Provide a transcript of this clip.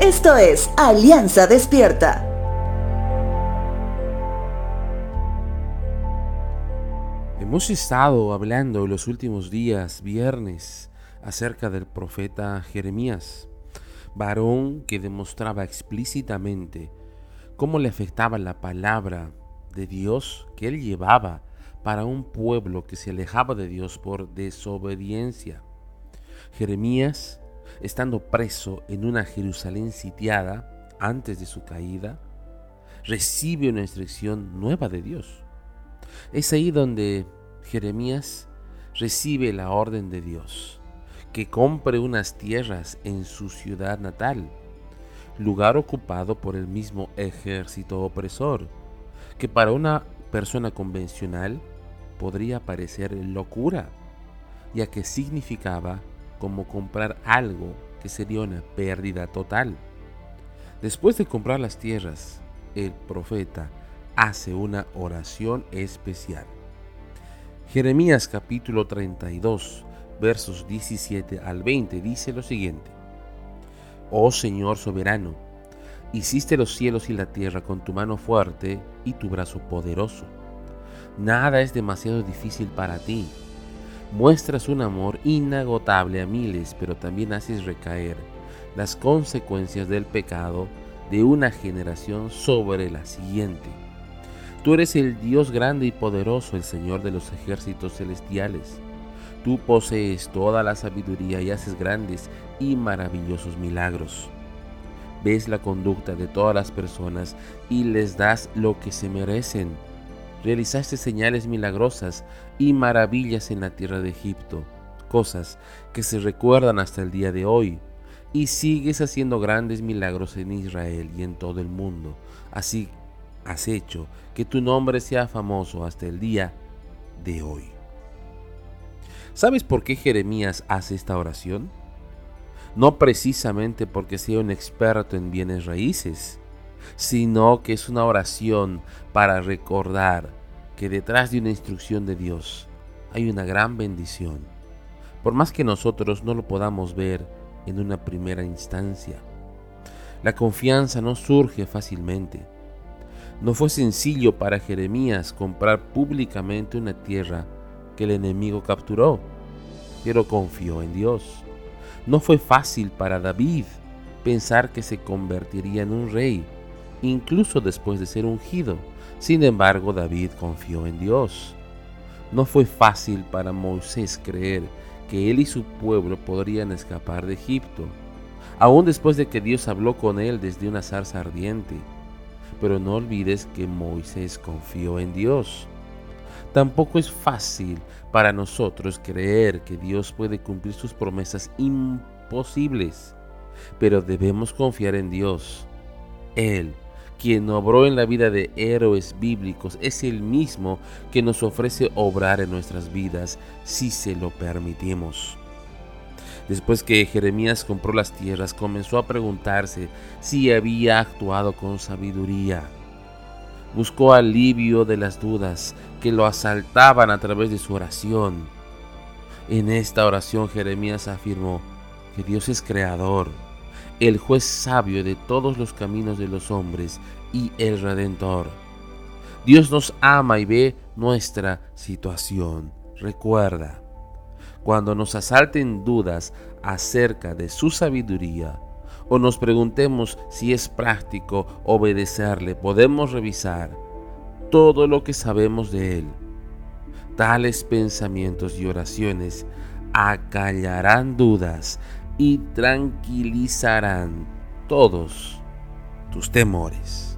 Esto es Alianza Despierta. Hemos estado hablando los últimos días, viernes, acerca del profeta Jeremías, varón que demostraba explícitamente cómo le afectaba la palabra de Dios que él llevaba para un pueblo que se alejaba de Dios por desobediencia. Jeremías, estando preso en una Jerusalén sitiada antes de su caída, recibe una instrucción nueva de Dios. Es ahí donde Jeremías recibe la orden de Dios, que compre unas tierras en su ciudad natal, lugar ocupado por el mismo ejército opresor, que para una persona convencional podría parecer locura, ya que significaba como comprar algo que sería una pérdida total. Después de comprar las tierras, el profeta hace una oración especial. Jeremías capítulo 32, versos 17 al 20 dice lo siguiente. Oh Señor soberano, hiciste los cielos y la tierra con tu mano fuerte y tu brazo poderoso Nada es demasiado difícil para ti. Muestras un amor inagotable a miles, pero también haces recaer las consecuencias del pecado de una generación sobre la siguiente. Tú eres el Dios grande y poderoso, el Señor de los ejércitos celestiales. Tú posees toda la sabiduría y haces grandes y maravillosos milagros. Ves la conducta de todas las personas y les das lo que se merecen realizaste señales milagrosas y maravillas en la tierra de Egipto, cosas que se recuerdan hasta el día de hoy, y sigues haciendo grandes milagros en Israel y en todo el mundo. Así has hecho que tu nombre sea famoso hasta el día de hoy. ¿Sabes por qué Jeremías hace esta oración? No precisamente porque sea un experto en bienes raíces, sino que es una oración para recordar que detrás de una instrucción de Dios hay una gran bendición, por más que nosotros no lo podamos ver en una primera instancia. La confianza no surge fácilmente. No fue sencillo para Jeremías comprar públicamente una tierra que el enemigo capturó, pero confió en Dios. No fue fácil para David pensar que se convertiría en un rey, incluso después de ser ungido. Sin embargo, David confió en Dios. No fue fácil para Moisés creer que él y su pueblo podrían escapar de Egipto, aun después de que Dios habló con él desde una zarza ardiente. Pero no olvides que Moisés confió en Dios. Tampoco es fácil para nosotros creer que Dios puede cumplir sus promesas imposibles, pero debemos confiar en Dios. Él quien obró en la vida de héroes bíblicos, es el mismo que nos ofrece obrar en nuestras vidas si se lo permitimos. Después que Jeremías compró las tierras, comenzó a preguntarse si había actuado con sabiduría. Buscó alivio de las dudas que lo asaltaban a través de su oración. En esta oración Jeremías afirmó que Dios es creador, el juez sabio de todos los caminos de los hombres y el redentor. Dios nos ama y ve nuestra situación. Recuerda, cuando nos asalten dudas acerca de su sabiduría o nos preguntemos si es práctico obedecerle, podemos revisar todo lo que sabemos de Él. Tales pensamientos y oraciones acallarán dudas y tranquilizarán todos tus temores.